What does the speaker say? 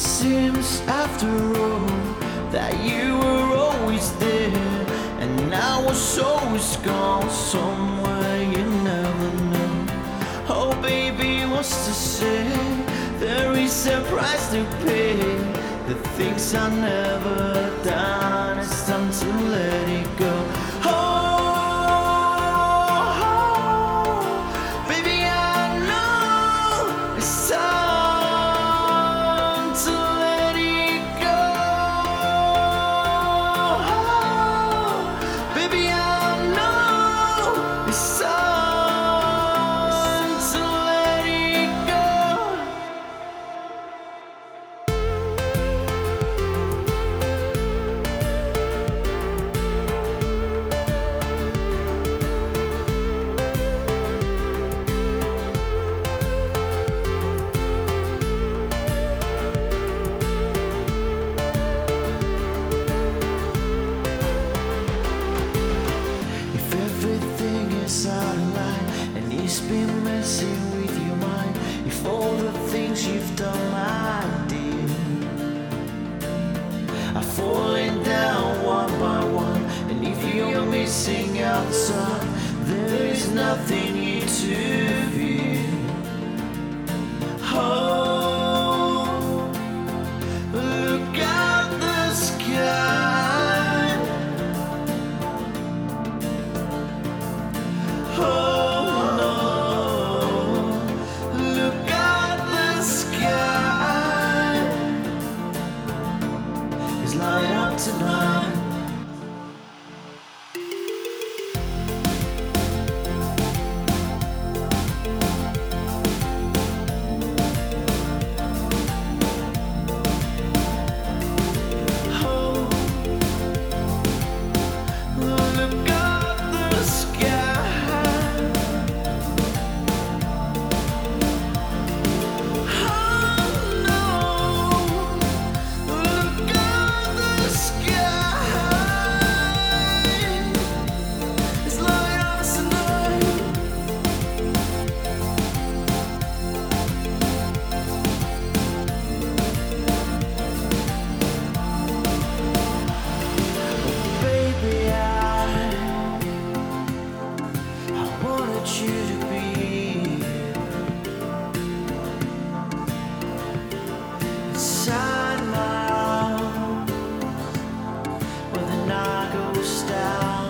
Seems after all that you were always there, and now I was always gone somewhere you never know. Oh, baby, what's to say? There is a price to pay. The things I never done, it's time to let it go. Out of line and it's been messing with your mind, if all the things you've done, my dear, are falling down one by one, and if you're missing out there is nothing here to inside my arms when the night goes down.